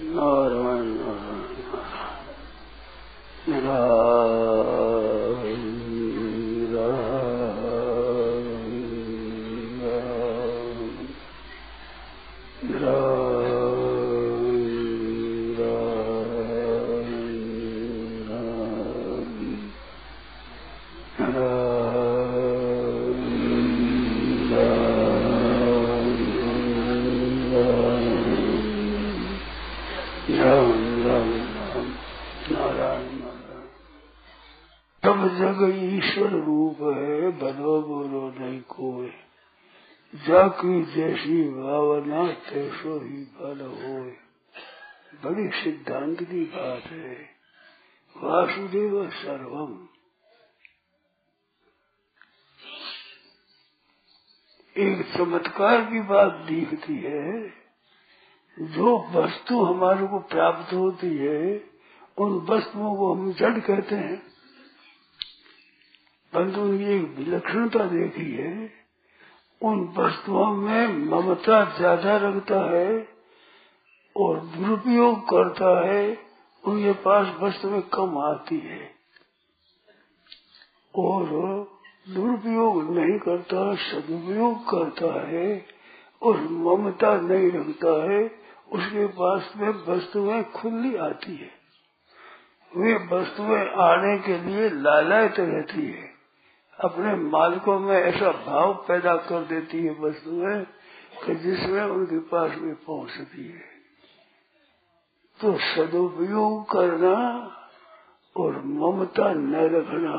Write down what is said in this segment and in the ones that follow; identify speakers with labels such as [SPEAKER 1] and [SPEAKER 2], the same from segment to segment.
[SPEAKER 1] नारायण जग जाकी जैसी भावना तैसो ही फल हो बड़ी सिद्धांत की बात है। वासुदेव सर्वम। एक चमत्कार की बात दिखती है। जो वस्तु हमारे को प्राप्त होती है, उन वस्तुओं को हम जड़ कहते हैं। परंतु उनकी एक विलक्षणता देखी है उन वस्तुओं में ममता ज़्यादा रखता है और दुरुपयोग करता है, उनके पास वस्तु में कम आती है। और दुरुपयोग नहीं करता, सदुपयोग करता है और ममता नहीं रखता है, उसके पास में वस्तुएँ खुली आती है। वे वस्तुएँ आने के लिए लालायत रहती है। अपने मालिकों में ऐसा भाव पैदा कर देती है वस्तुएँ कि जिसमें उनके पास में पहुँचती है। तो सदुपयोग करना और ममता न रखना,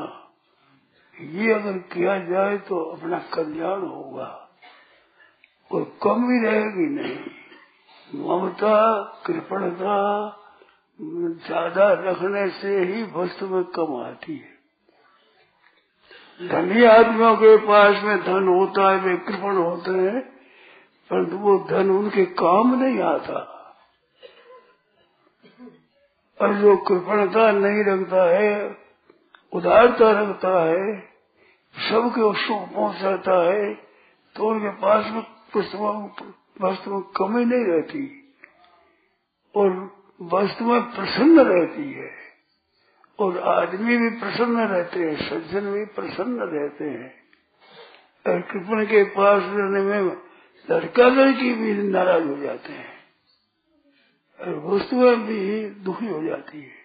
[SPEAKER 1] ये अगर किया जाए तो अपना कल्याण होगा और कमी रहेगी नहीं। ममता, कृपणता, ज़्यादा रखने से ही वस्तु में कम आती है। धनी आदमियों के पास में धन होता है वे कृपण होते हैं, परंतु वो धन उनके काम नहीं आता। और जो कृपणता नहीं रखता है, उदारता रखता है, सबके सुख पहुंचाता है तो उनके पास में वस्तु में कमी नहीं रहती। और वस्तु में प्रसन्न रहती है। और आदमी भी प्रसन्न रहते हैं, सज्जन भी प्रसन्न रहते हैं। और कृपण के पास रहने में लड़का लड़की भी नाराज़ हो जाते हैं। और वस्तुएँ भी दुखी हो जाती है।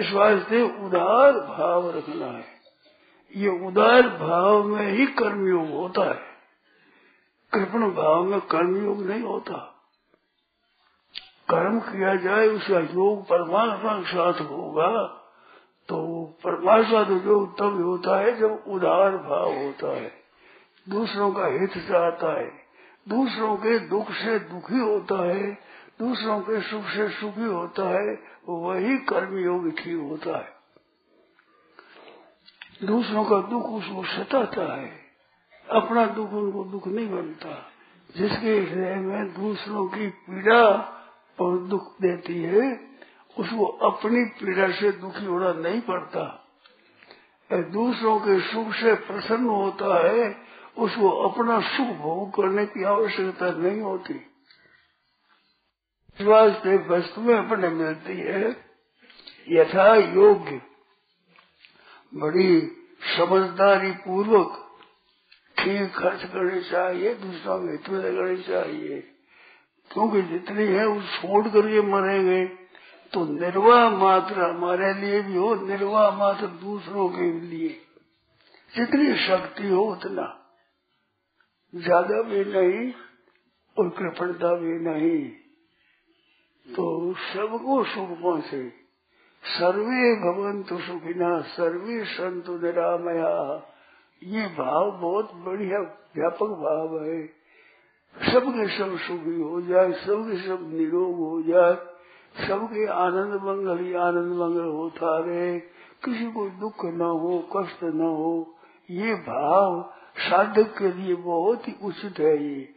[SPEAKER 1] इस वास्ते उदार भाव रखना है। ये उदार भाव में ही कर्मयोग होता है। कृपण भाव में कर्मयोग नहीं होता। कर्म किया जाए उसका योग परमात्मा के साथ होगा तो परमात्मा तो योग तब होता है, जब उदार भाव होता है। दूसरों का हित चाहता है, दूसरों के दुख से दुखी होता है, दूसरों के सुख से सुखी होता है, वही कर्म योग ठीक होता है। दूसरों का दुख उसको सताता है, अपना दुख उनको दुख नहीं बनता, जिसके हृदय में दूसरों की पीड़ा और दुख देती है, उसको अपनी पीड़ा से दुखी होना नहीं पड़ता। दूसरों के सुख से प्रसन्न होता है, उसको अपना सुख भोग करने की आवश्यकता नहीं होती। से वस्तुएँ अपने मिलती है, यथा योग्य, बड़ी समझदारी पूर्वक ठीक खर्च करनी चाहिए, दूसरों के हित में लगानी चाहिए। क्योंकि जितनी है उस छोड़ करके मरेंगे। तो निर्वाह मात्र हमारे लिए भी हो, निर्वाह मात्र दूसरों के लिए। जितनी शक्ति हो उतना। ज़्यादा भी नहीं और कृपणता भी नहीं। तो सबको सुख पहुँचे। सर्वे भगवंतु सुखिना, सर्वे संतु निरामया। ये भाव बहुत बढ़िया, व्यापक भाव है। सबके सब सुखी हो जाए, सबके सब निरोग हो जाए, सबके आनंद मंगल ही आनंद मंगल होता रहे। किसी को दुख न हो, कष्ट न हो, ये भाव साधक के लिए बहुत ही उचित है ये।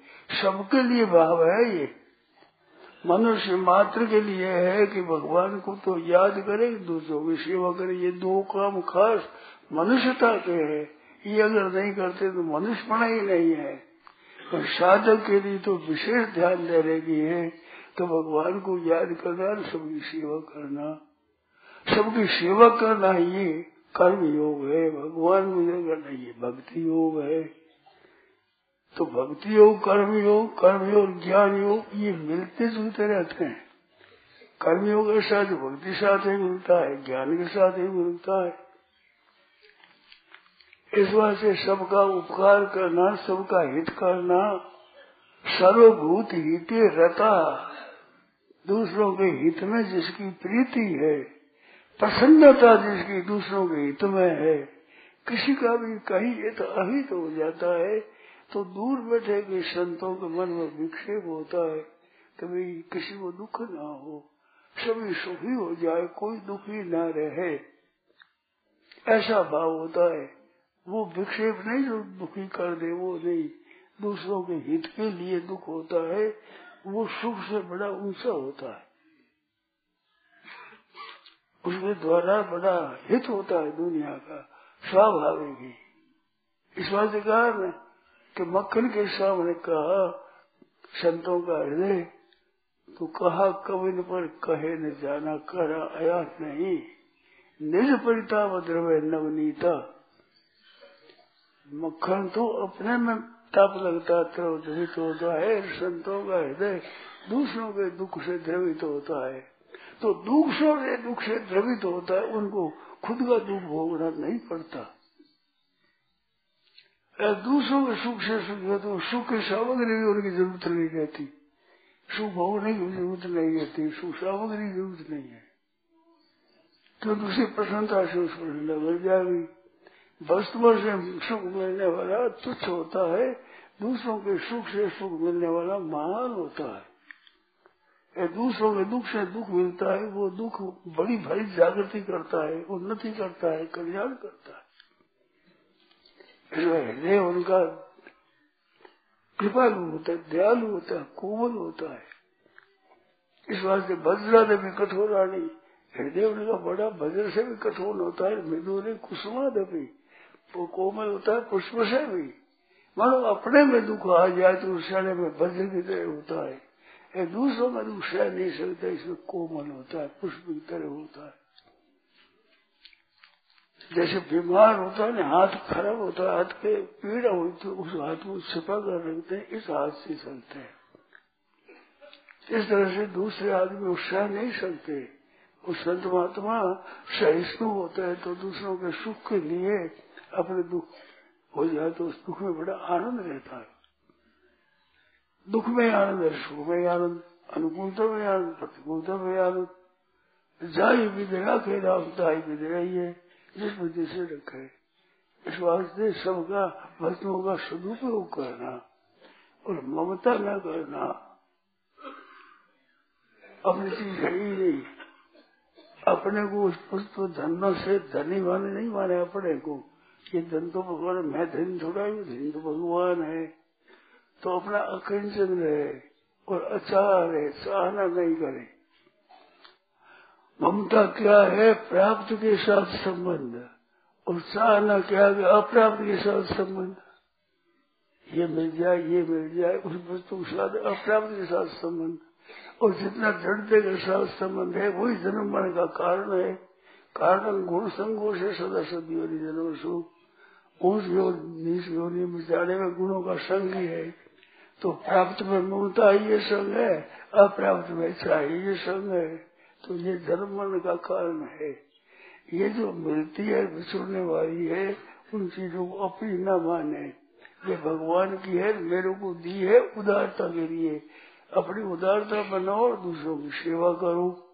[SPEAKER 1] सबके लिए भाव है ये। मनुष्य मात्र के लिए है कि भगवान को तो याद करे, दूसरों की सेवा करे, ये दो काम खास मनुष्यता के है। ये अगर नहीं करते तो मनुष्य पड़ा ही नहीं है। पर साधक के लिए तो विशेष ध्यान देने की है तो भगवान को याद करना सबकी सेवा करना। सबकी सेवा करना ये कर्म योग है। भगवान को करना ये भक्ति योग है। तो भक्ति योग कर्म योग कर्म योग ज्ञान योग ये मिलते जुलते रहते हैं। कर्म योग के साथ, भक्ति साथ ही मिलता है, ज्ञान के साथ ही मिलता है। इस से सबका उपकार करना, सबका हित करना, सर्वभूत हित रता दूसरों के हित में जिसकी प्रीति है, प्रसन्नता जिसकी दूसरों के हित में है, किसी का भी कहीं हित अहित हो जाता है तो दूर बैठे के संतों के मन में विक्षेप होता है, कभी किसी को दुख ना हो, सभी सुखी हो जाए, कोई दुखी ना रहे। ऐसा भाव होता है। वो विक्षेप नहीं, जो दुखी कर दे, वो नहीं। दूसरों के हित के लिए दुख होता है, वो सुख से बड़ा ऊँचा होता है। उसके द्वारा बड़ा हित होता है दुनिया का, स्वाभाविक ही। इस बात मैं कि मक्खन के सामने कहा, संतों का हृदय तो कहा कविन पर कहे न जाना, करा आया नहीं। निज परिताप द्रव्य नवनीता। मक्खन तो अपने में ताप लगता द्रवित होता है, संतों का हृदय दूसरों के दुख से द्रवित होता है। तो दूसरों के दुख से द्रवित होता है, उनको खुद का दुख भोगना नहीं पड़ता। दूसरों के सुख से सुख तो सुख की सामग्री भी उनकी ज़रूरत नहीं रहती। सुख भोगने की ज़रूरत नहीं रहती, सुख सामग्री ज़रूरत नहीं है। तो दूसरी प्रसन्नता से उस पर मिल जाएगी। वस्तुओं से सुख मिलने वाला तुच्छ होता है, दूसरों के सुख से सुख मिलने वाला महान होता है। दूसरों के दुख से दुख मिलता है, वो दुख बड़ी भारी जागृति करता है, उन्नति करता है, कल्याण करता है। हृदय उनका कृपालु होता है, दयालु होता है, कोमल होता है। इस वास्ते वज्रा ने भी कठोर आनी हृदय उनका बड़ा वज्र से भी कठोर होता है, मृदु ने कुसुमा भी वो कोमल होता है पुष्प से भी। मानो अपने में दुख आ जाए तो उस में वज्र की तरह होता है। दूसरों में दुख सह नहीं सकता, इसमें कोमल होता है पुष्प की तरह होता है। जैसे बीमार होता है ना, हाथ खराब होता है, हाथ के पीड़ा हुई तो उस हाथ को छिपा कर रखते हैं, इस हाथ से चलते हैं। इस तरह से दूसरे आदमी उत्साह नहीं सकते। वो संत महात्मा सहिष्णु होता है तो दूसरों के सुख के लिए अपने दुख हो जाए तो उस दुख में बड़ा आनंद रहता है। दुख में आनंद है, सुख में आनंद, अनुकूलता में आनंद, प्रतिकूलता में आनंद। जाई विदरा के राम दाई विदरा है जिस बुद्धि से रखे। इस वास्ते सबका वस्तुओं का सदुपयोग करना और ममता न करना। अपनी चीज़ है ही नहीं। अपने को उस पुष्प धन से धनी माने नहीं माने, अपने को। ये धन तो भगवान मैं धन थोड़ा ही, धन तो भगवान है। तो अपना अकंचन रहे और अचार है चाहना नहीं करे। ममता क्या है? प्राप्त के साथ संबंध। और चाहना क्या है? अप्राप्त के साथ संबंध। ये मिल जाए, ये मिल जाए, उस वस्तु के साथ अप्राप्त के साथ संबंध। और जितना जड़ते के साथ संबंध है, वही जन्म का कारण है। कारण गुण संगो से सदा सदी जन्म सुख। उस नीच योनि में जाने में गुणों का संग ही है। तो प्राप्त में ममता ये संग है, अप्राप्त में चाहिए ये संग है। तो ये धर्म मरण का कारण है। ये जो मिलती है, बिछुड़ने वाली है, उन चीज़ों को अपनी न माने। ये भगवान की है, मेरे को दी है, उदारता के लिए अपनी उदारता बनाओ और दूसरों की सेवा करो।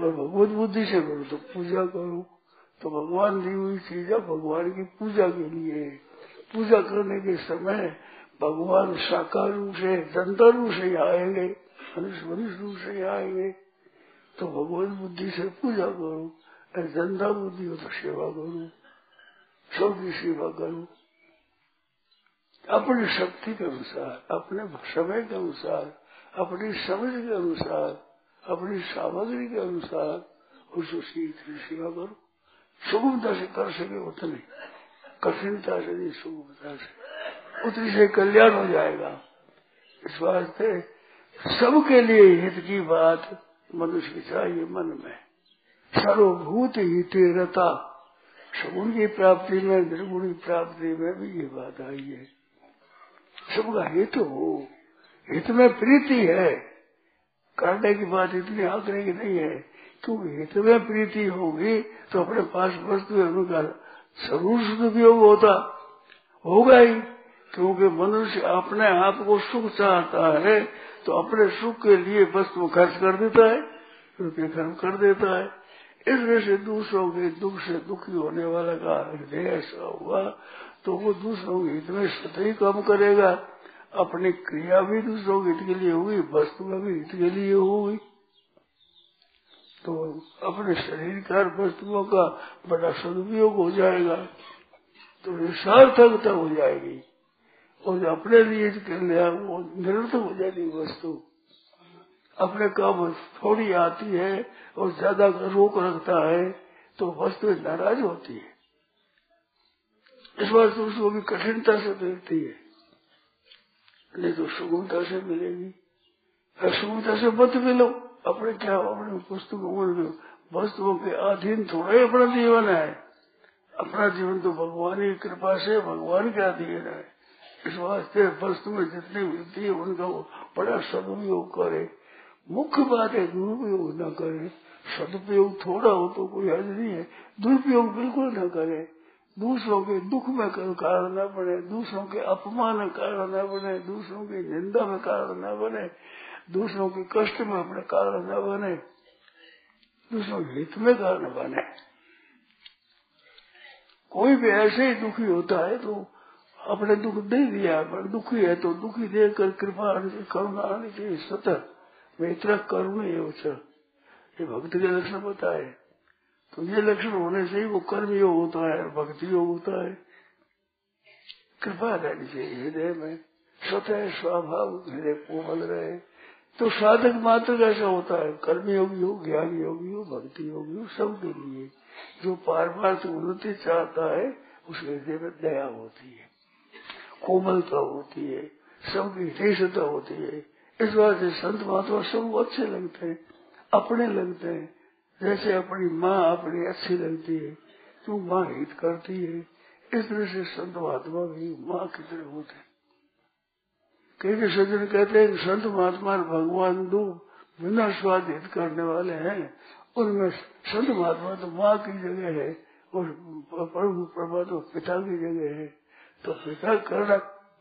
[SPEAKER 1] और भगवत बुद्धि से करो तो पूजा करो। तो भगवान दी हुई चीज़ भगवान की पूजा के लिए। पूजा करने के समय भगवान साकार रूप से जनता रूप से आएँगे मनुष्य मनुष्य रूप से आएँगे। तो भगवान बुद्धि से पूजा करो जनता बुद्धि हो तो सेवा करो, सबकी सेवा करो। अपनी शक्ति के अनुसार, अपने समय के अनुसार, अपनी समझ के अनुसार, अपनी सामग्री के अनुसार, उसको सेवा करो। सुगमता से कर सके उतनी कठिनता से नहीं सुगमता से उतनी से कल्याण हो जाएगा। इस वास्ते सबके लिए हित की बात मनुष्य की चाहिए मन में। सर्वभूत हित रता सगुण की प्राप्ति में, निर्गुण की प्राप्ति में भी ये बात आई है। सबका हित हो। हित में प्रीति है। करने की बात इतनी आग्रह की नहीं है। क्योंकि हित में प्रीति होगी तो अपने पास वस्तु उनका ज़रूर सदुपयोग होता। होगा ही, क्योंकि मनुष्य अपने आप को सुख चाहता है तो अपने सुख के लिए वस्तु खर्च कर देता है, रुपये खर्च कर देता है। इसलिए से दूसरों के दुख से दुखी होने वाला का हृदय ऐसा हुआ तो वो दूसरों के हित में स्वतः कम करेगा। अपनी क्रिया भी दूसरों के हित के लिए हुई वस्तु भी हित के लिए हुई तो अपने शरीर का वस्तुओं का बड़ा सदुपयोग हो जाएगा। तो सार्थकता हो जाएगी। और अपने लिए कर लिया वो निरर्थक हो जाएगी वस्तु। अपने काम थोड़ी आती है और ज़्यादा रोक रखता है तो वस्तु नाराज़ होती है। इस बार तो उसको भी कठिनता से मिलती है। नहीं तो सुगमता से मिलेगी। सुगमता से मत मिलो। अपने क्या अपने पुस्तकों वस्तुओं के अधीन थोड़ा ही अपना जीवन है। अपना जीवन तो भगवान की कृपा से भगवान के अधीन है। इस वास्ते वस्तु में जितनी मिलती है, उनका बड़ा सदुपयोग करे। मुख्य बात है, दुरुपयोग न करे। सदुपयोग थोड़ा हो तो कोई हज नहीं है। दुरुपयोग बिल्कुल न करे। दूसरों के दुख में कारण न बने। दूसरों के अपमान कारण न बने। दूसरों की निंदा में कारण न बने। दूसरों के कष्ट में अपने कारण न बने, दूसरों के हित में कारण बने। कोई भी ऐसे ही दुखी होता है तो अपने दुख दे दिया, पर दुखी है तो दुखी देकर कृपा करुणा आनी चाहिए इतना करुण है ये भक्त के लक्षण बताए। तो ये लक्षण होने से ही वो कर्म योग होता है भक्ति योग होता है। कृपा रहनी चाहिए, हृदय में स्वतः स्वभाव, हृदय कोमल रहे। तो साधक मात्र कैसा होता है। कर्म योगी हो, ज्ञान योगी हो, भक्ति योगी हो, सबके लिए। जो पारमार्थ उन्नति चाहता है उसके हृदय में दया होती है। कोमलता होती है। सबकी हृदयता होती है। इस बात से संत महात्मा सब अच्छे लगते हैं, अपने लगते हैं। जैसे अपनी माँ अपनी अच्छी लगती है तो माँ हित करती है। इस तरह से संत महात्मा भी माँ की तरह होते हैं। कई सज्जन कहते हैं संत महात्मा भगवान दो बिना स्वाद हित करने वाले हैं। उनमें संत महात्मा तो माँ की जगह है और प्रभु प्रभा तो पिता की जगह है। तो पिता करना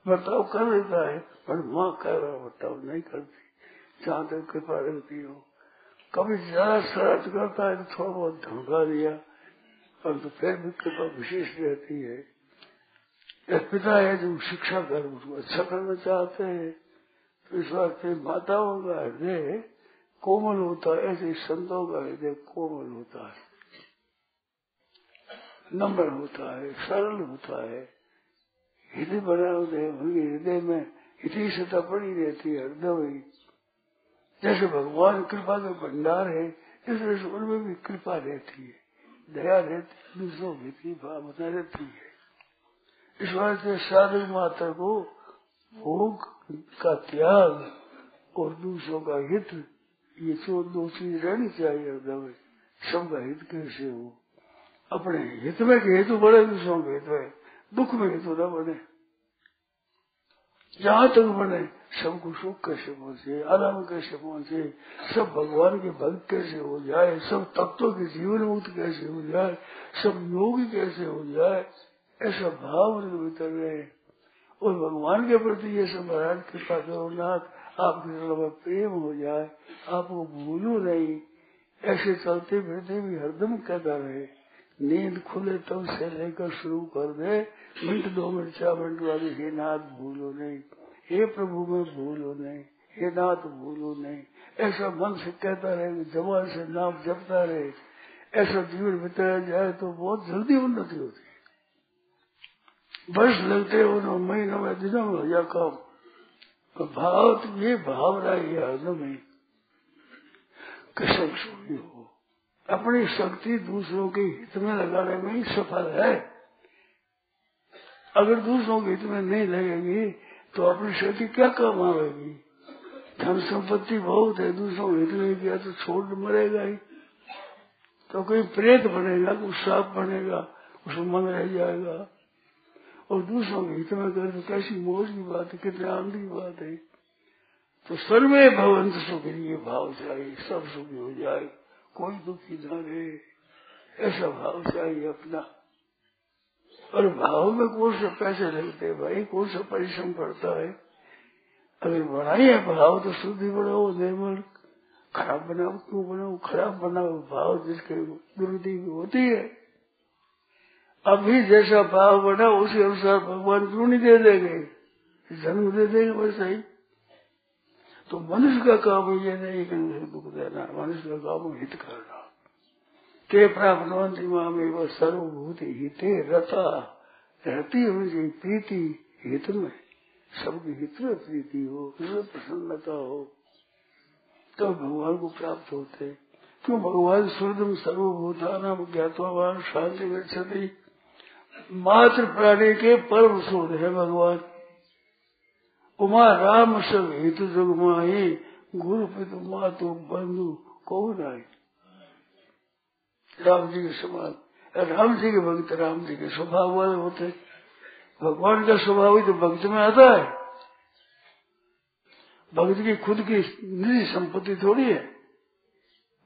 [SPEAKER 1] बर्ताव कर देता है, पर माँ कर रहा बर्ताव नहीं करती। जहाँ तक कृपा रखती हो। कभी ज़्यादा शरारत करता है तो थोड़ा बहुत धमका दिया, परंतु फिर भी कृपा विशेष रहती है। एक पिता है जो शिक्षा कर उसको अच्छा करना चाहते हैं तो इस वास्ते माताओं का हृदय कोमल होता है, ऐसे संतों का हृदय कोमल होता है। नम्र होता है, सरल होता है। हृदय बना होते हैं, उनके हृदय में इतनी सता पड़ी रहती है, हृदय जैसे भगवान कृपा के भंडार है इस उनमें भी कृपा रहती है, दया रहती है, दूसरों की भावना रहती है। इस बात से साधक माता को भोग का त्याग और दूसरों का हित, ये तो दो चीज़ रहनी चाहिए हृदय सबका हित कैसे हो? अपने हित में के हेतु बड़े दूसरों के हित में। दुख में हेतु न बने। जहाँ तक बने सबको सुख कैसे पहुँचे आराम कैसे पहुँचे, सब भगवान के भक्त कैसे हो जाए, सब तत्वों के जीवन मुक्त कैसे हो जाए, सब योगी कैसे हो जाए ऐसा भाव उनके भीतर रहे और भगवान के प्रति ये सब महाराज कृपा करो नाथ आपके में प्रेम हो जाए आपको भूलू नहीं। ऐसे चलते फिरते भी हरदम कहता रहे, नींद खुले तब से लेकर शुरू कर दे। मिनट, दो मिनट, चार मिनट वाली, हे नाथ, भूलो नहीं। हे प्रभु, में भूलो नहीं। हे नाथ, भूलो नहीं। ऐसा मन से कहता रहे, जवान से नाम जपता रहे। ऐसा जीवन बिताया जाए तो बहुत जल्दी उन्नति होती। वर्ष लगते उन महीनों में दिनों में या कम तो भाव, ये भावना, ये हरदम में कसम सुनी हो। अपनी शक्ति दूसरों के हित में लगाने में ही सफल है। अगर दूसरों के हित में नहीं लगेगी तो अपनी शक्ति क्या काम आएगी? धन संपत्ति बहुत है, दूसरों के हित में किया तो छोड़ मरेगा ही। तो कोई प्रेत बनेगा, कोई साप बनेगा, उसमें मन रह जाएगा। और दूसरों में कर तो कैसी मौज की बात है, कितने आनंद की बात है। तो सर्वे भवंत सुखी ये भाव चाहिए सब सुखी हो जाए, कोई दुखी न रहे। ऐसा भाव चाहिए अपना। और भाव में कौन से पैसे लगते भाई? कौन सा परिश्रम पड़ता है? अगर है भाव तो शुद्धि बढ़ाओ निर्मल, खराब बनाओ, क्यों बनाओ? खराब बनाओ, भाव जिसके दुर्गति होती है। अभी जैसा भाव बना, उसी अनुसार भगवान क्यों नहीं दे देंगे? जन्म दे देंगे वैसा ही तो मनुष्य का काम ये नहीं कि दुख देना, मनुष्य का काम हित करना। के प्राप्त में वह सर्वभूत हिते रथा रहती होनी प्रीति हित में। सबकी हित में प्रीति हो प्रसन्नता हो। तो भगवान को प्राप्त होते। क्यों? भगवान सर्वभूता सर्वभूतानाम ज्ञातवान, शांति गति मात्र प्राणी के परम शोध है भगवान। उमा राम सब हित जग माही, गुरु पितु मातु बंधु कौन आए? राम जी के समान, राम जी के भक्त, राम जी के स्वभाव वाले होते भगवान का स्वभाव ही तो भक्त में आता है। भक्त की खुद की निजी संपत्ति थोड़ी है।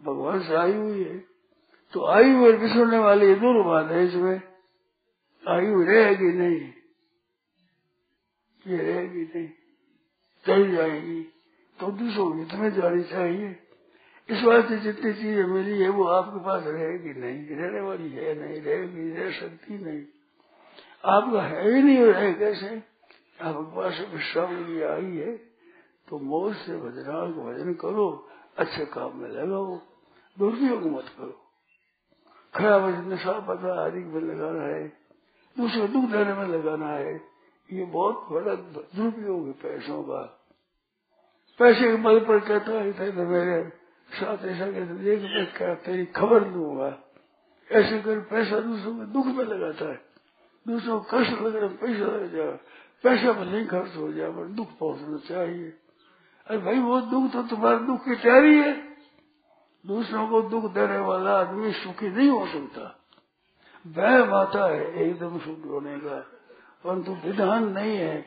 [SPEAKER 1] भगवान से आई हुई है। तो आयु और बिछड़ने वाले दोनों बात है इसमें। आयु रहेगी नहीं। ये रहेगी नहीं। चल जाएगी। तो दूसरों हित में जानी चाहिए। इस वास्ते जितनी चीज़ें मिली है, वो आपके पास रहेगी नहीं। रहने वाली है नहीं, रहेगी, रह सकती नहीं। आपका है ही नहीं रहे कैसे? आपके पास विश्राम आई है तो मोर से भजनाल को भजन करो, अच्छे काम में लगाओ दुरुपयोग मत करो। खराब नशा पता, आदि में लगाना है। दूसरे दुख देने में लगाना है। ये बहुत बड़ा दुरुपयोग है पैसों का। पैसे के बल पर कहता है तो मेरे साथ ऐसा कहते देख मैं क्या तेरी खबर दूँगा। ऐसे कर पैसा दूसरों में दुख में लगाता है। दूसरों को कष्ट लग रहा पैसा लग जाए पैसा पर नहीं खर्च हो जाए पर दुख पहुँचना चाहिए। अरे भाई, वो दुख तो तुम्हारे दुख की तैयारी है। दूसरों को दुख देने वाला आदमी सुखी नहीं हो सकता। वह माता है, एकदम सुखी होने का परंतु विधान नहीं है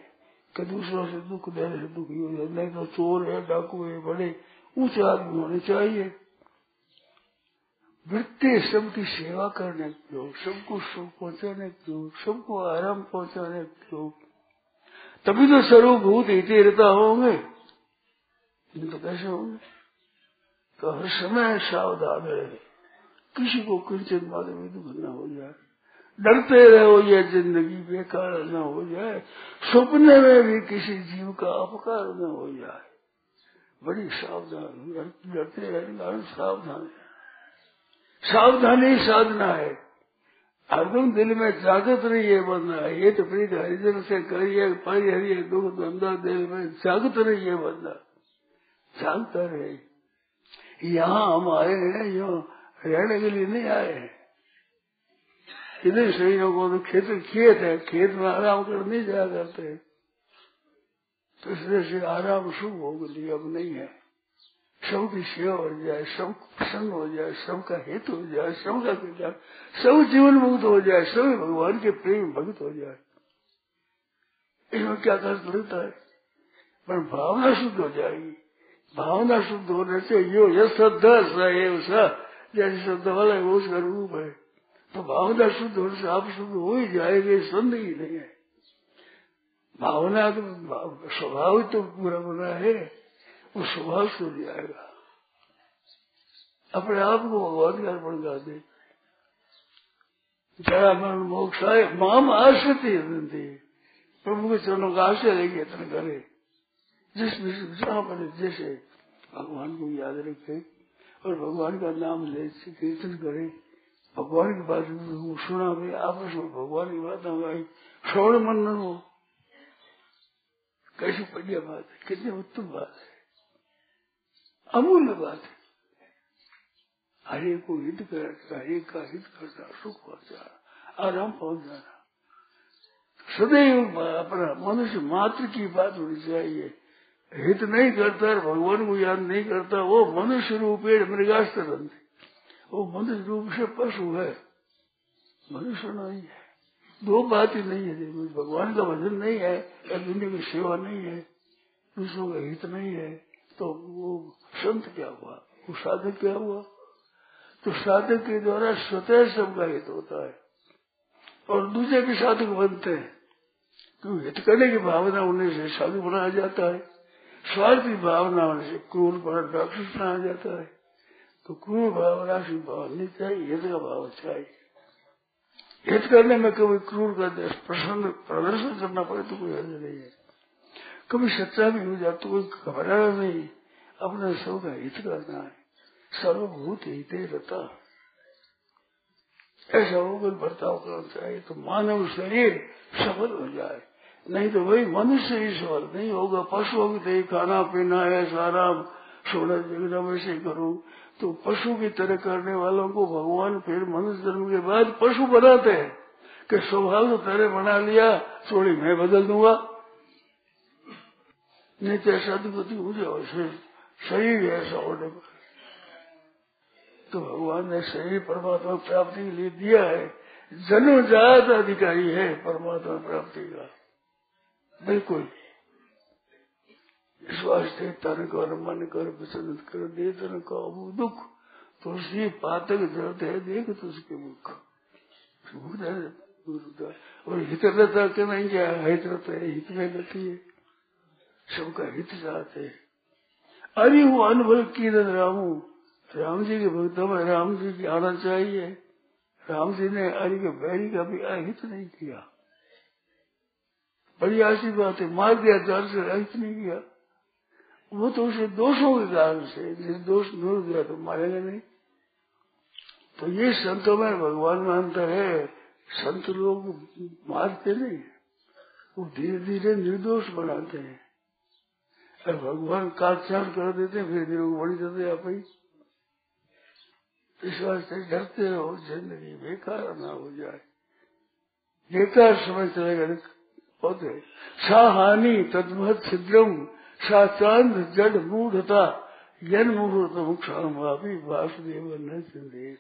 [SPEAKER 1] कि दूसरों से दुख देने से दुखी हो जाए। नहीं तो चोर है, डाकू है, बड़े, ऊँचे आदमी होने चाहिए। वृत्ति सबकी सेवा करने की सबको सुख पहुँचाने की हो, सबको आराम पहुँचाने की हो। तभी तो सर्वभूत हितेरता होंगे। तो कैसे होंगे? तो हर समय सावधान रहे। किसी को किंचन बात में दुख न हो जाए। डरते रहो, ये ज़िंदगी बेकार न हो जाए। सपने में भी किसी जीव का अपकार न हो जाए। बड़ी सावधान, डरते रहने सावधान सावधानी साधना है। हरदम दिल में जागत रहिए बनना है ये तो प्रीत हरिजन से करिए परिहरिए दुख धंधा दिल में जागत रहिए बनना जागता रहे। यहाँ हम आए हैं यो रहने के लिए नहीं आए हैं। इतने शरीरों को तो खेत खेत है, खेत में आराम कर नहीं जाया करते तो इसलिए से आराम शुभ हो गई अब नहीं है। सबकी सेवा हो जाए सब प्रसन्न हो जाए सबका हित हो जाए सबका कल्याण सब जीवन मुक्त हो जाए सब भगवान के प्रेम भक्त हो जाए। इसमें क्या कष्ट लगता है? पर भावना शुद्ध हो जाएगी। भावना शुद्ध होने से यो यश स जैसे शब्द वाला है, वो रूप है। तो भावना शुद्ध होने से आप शुद्ध हो ही जाएँगे संदेह ही नहीं है। भावना तो स्वभाव तो पूरा बना है, वो स्वभाव से जाएगा। अपने आप को भगवान का अर्पण कर दे। जरा मन मोक्षाय माम आश्रति प्रभु के चरणों का आश्रय लेके इतना करे। जिस, जहाँ पर जैसे भगवान को याद रखे और भगवान का नाम ले, कीर्तन करे। भगवान की बात सुना भी, आपस में भगवान की बात हमारी श्रवण मंडन हो। कैसी बढ़िया बात है, कितनी उत्तम बात है। अमूल्य बात है। हरे को हित कर हरे का हित करना, सुख पहुंचाना, आराम पहुंचाना। सदैव अपना मनुष्य मात्र की बात होनी चाहिए। हित नहीं करता और भगवान को याद नहीं करता, वो मनुष्य रूप पेड़ मृगास्त्र वो मनुष्य रूप से पशु है। मनुष्य नहीं है। दो बात ही नहीं है। भगवान का भजन नहीं है या दुनिया की सेवा नहीं है, दूसरों का हित नहीं है। तो वो संत क्या हुआ? वो साधक क्या हुआ? तो साधक के द्वारा स्वतः सबका हित होता है। और दूसरे भी साधक बनते हैं। क्यों? हित करने की भावना से साधु बनाया जाता है। स्वार्थी भावना होने से क्रूर पर डॉक्टर बनाया जाता है। तो क्रूर भावना से भाव नहीं चाहिए, हित का भाव चाहिए। हित करने में कभी क्रूर का प्रसन्न प्रदर्शन करना पड़े तो कोई हर्ज नहीं है। कभी सच्चा भी हो जाए तो कोई घबराना नहीं। अपने सब का हित करना है। सर्वभूत हित रहता ऐसा हो होकर बर्ताव करना चाहिए तो मानव शरीर सफल हो जाए। नहीं तो वही मनुष्य सफल नहीं होगा पशुओं की खाना पीना है, सारा सोना जगना वैसे करूँ। तो पशु की तरह करने वालों को भगवान फिर मनुष्य जन्म के बाद पशु बनाते हैं। कि स्वभाव तो तरह बना लिया, थोड़ी मैं बदल दूँगा। नहीं तो ऐसा दुपति मुझे वैसे सही है ऐसा होने पर। तो भगवान ने सही परमात्मा प्राप्ति के लिए दिया है। जन्म जात अधिकारी है परमात्मा प्राप्ति का। बिल्कुल। इस वास्ते तन कर, मन कर विचलित कर दे तन का दुख, तुलसी पातक दर्द है, देख तुझके मुख। और हित रहता के नहीं क्या? हित रहता है, हित में गति है। सबका हित चाहते है। अरे वो अनुभव की रामू। राम जी के भक्तों में राम जी की आना चाहिए। राम जी ने अरे के बैरी का भी अहित नहीं किया। बड़ी ऐसी बात है, मार दिया, जान से अहित नहीं किया। वो तो उसे दोषों के कारण से निर्दोष दूर गया तो मारेंगे नहीं। तो ये संतों में भगवान में अंतर है, संत लोग मारते नहीं वो धीरे धीरे निर्दोष बनाते हैं। और भगवान काटछाट कर देते हैं, फिर को बढ़ी जाते आप ही इस वास्ते डरते रहो, ज़िंदगी बेकार ना हो जाए। बेकार समय चलेगा होते साहानी तदमत छिद्रम साचांद जड मूढ़ता, यन मुहूर्त मुक्षाम वापी वासुदेव न संदेश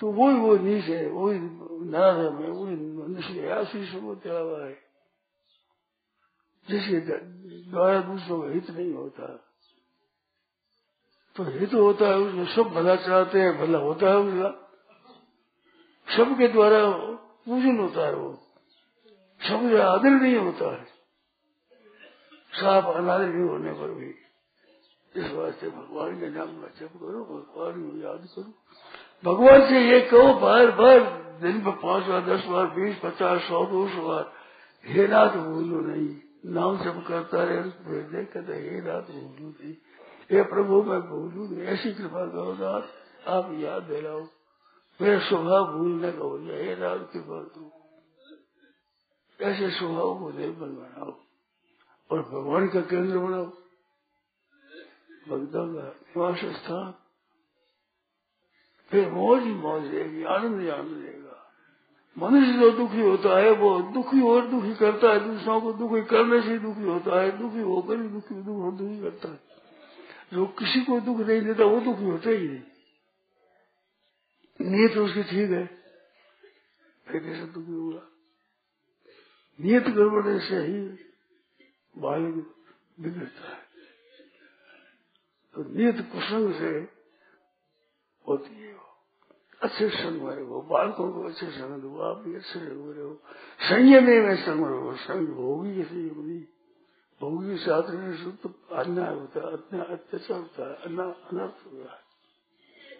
[SPEAKER 1] तो वही वो नीच है, वही नारम है, वही मनुष्य आशीष को हुआ है। जिसके द्वारा दूसरों का हित नहीं होता। तो हित होता है उसमें सब भला चाहते हैं, भला होता है उसका। सबके द्वारा पूजन होता है वो। सब आदर नहीं होता है। साफ़ अनादर नहीं होने पर भी। इस वास्ते भगवान के नाम का जप करो, भगवान को याद करो। भगवान से ये कहो, बार बार, दिन में पाँच बार, दस बार, बीस, पचास, सौ, दो सौ बार, हे नाथ, भूलो नहीं। नाम जब करता रहे देख कहते हे नाथ, भूलू नहीं। हे प्रभु, मैं भूलू नहीं। ऐसी कृपा करो, नाथ, आप याद दिलाओ। मेरा स्वभाव भूलने का हो जाए हे नाथ, कृपा करो। ऐसे स्वभाव को निर्बल बनाओ? और भगवान का केंद्र बनाओ? भक्तों का निवास स्थान। फिर मौज ही मौज रहेगी, आनंद ही आनंद रहेगा। मनुष्य जो दुखी होता है, वो दुखी और दुखी करता है। दूसरों को दुखी करने से दुखी होता है। दुखी होकर ही दुखी, दुख और दुखी करता है। जो किसी को दुख नहीं देता, वो दुखी होता ही नहीं। नियत उसकी ठीक है। फिर कैसे दुखी होगा? नियत गड़बड़े से ही बालक बिगड़ता है। तो नियत कुसंग से होती है अच्छे संग में रहो बालकों को अच्छे संग दो, आप भी अच्छे संग में रहो संयम में संग रहो संग भोगी के संयम नहीं भोगी साथ शुद्ध अन्याय होता है, अन्याय, अत्याचार होता है अनर्थ होता है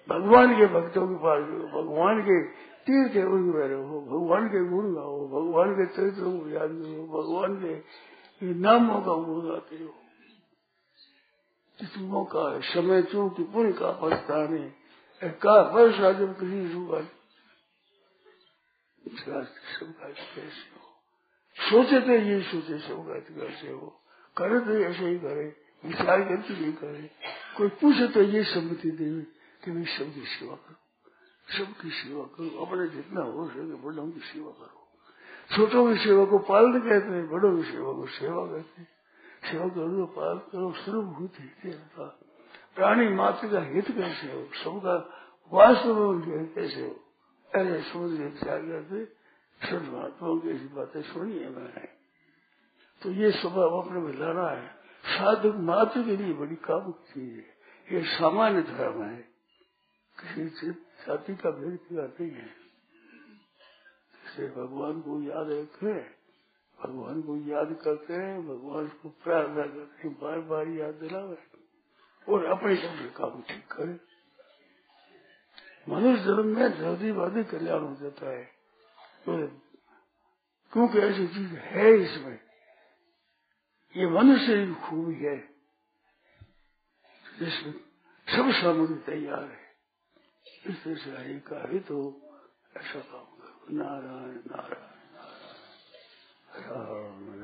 [SPEAKER 1] भगवान के भक्तों के पास भगवान के तीर्थ उनमें रहो, भगवान के गुण गाओ, भगवान के चरित्रों को याद करो भगवान के नामों का गुण गाते हो किस्मों का समय चूक, पुण्य का पछताने का वर्षा जब किसी कैसे हो? सोचे थे ये सोचे सबका कैसे हो? करे तो ऐसे ही करे, विचार करके नहीं करे। कोई पूछे तो ये सम्मति दे कि मैं सबकी सेवा करूँ। सबकी सेवा करो अपने जितना हो सके बड़ों की सेवा करो छोटों की सेवा को पालन कहते हैं बड़ों की सेवा को सेवा कहते हैं सेवा करो पाप करो सर्वभूत हित प्राणी मात्र का हित कैसे हो सबका वास्तव में कैसे हो ऐसे समझ गए संत महात्माओं की ऐसी बातें सुनी है मैंने तो ये स्वभाव अपने में लाना है साधक मात्र के लिए बड़ी काम की चीज़ है ये सामान्य धर्म है किसी जाति का भेद नहीं है। इसे भगवान को याद रखे, भगवान को याद करते हैं, भगवान को प्रार्थना करते हैं बार बार याद दिलावे और अपने सब काम ठीक करे। मनुष्य जन्म में जल्दीबाजी कल्याण हो जाता है। तो क्योंकि ऐसी चीज़ है इसमें, ये मनुष्य खूबी है। जिसमें सब सामग्री तैयार है। इस तरह का हित हो ऐसा काम करो। नारायण नारायण राम।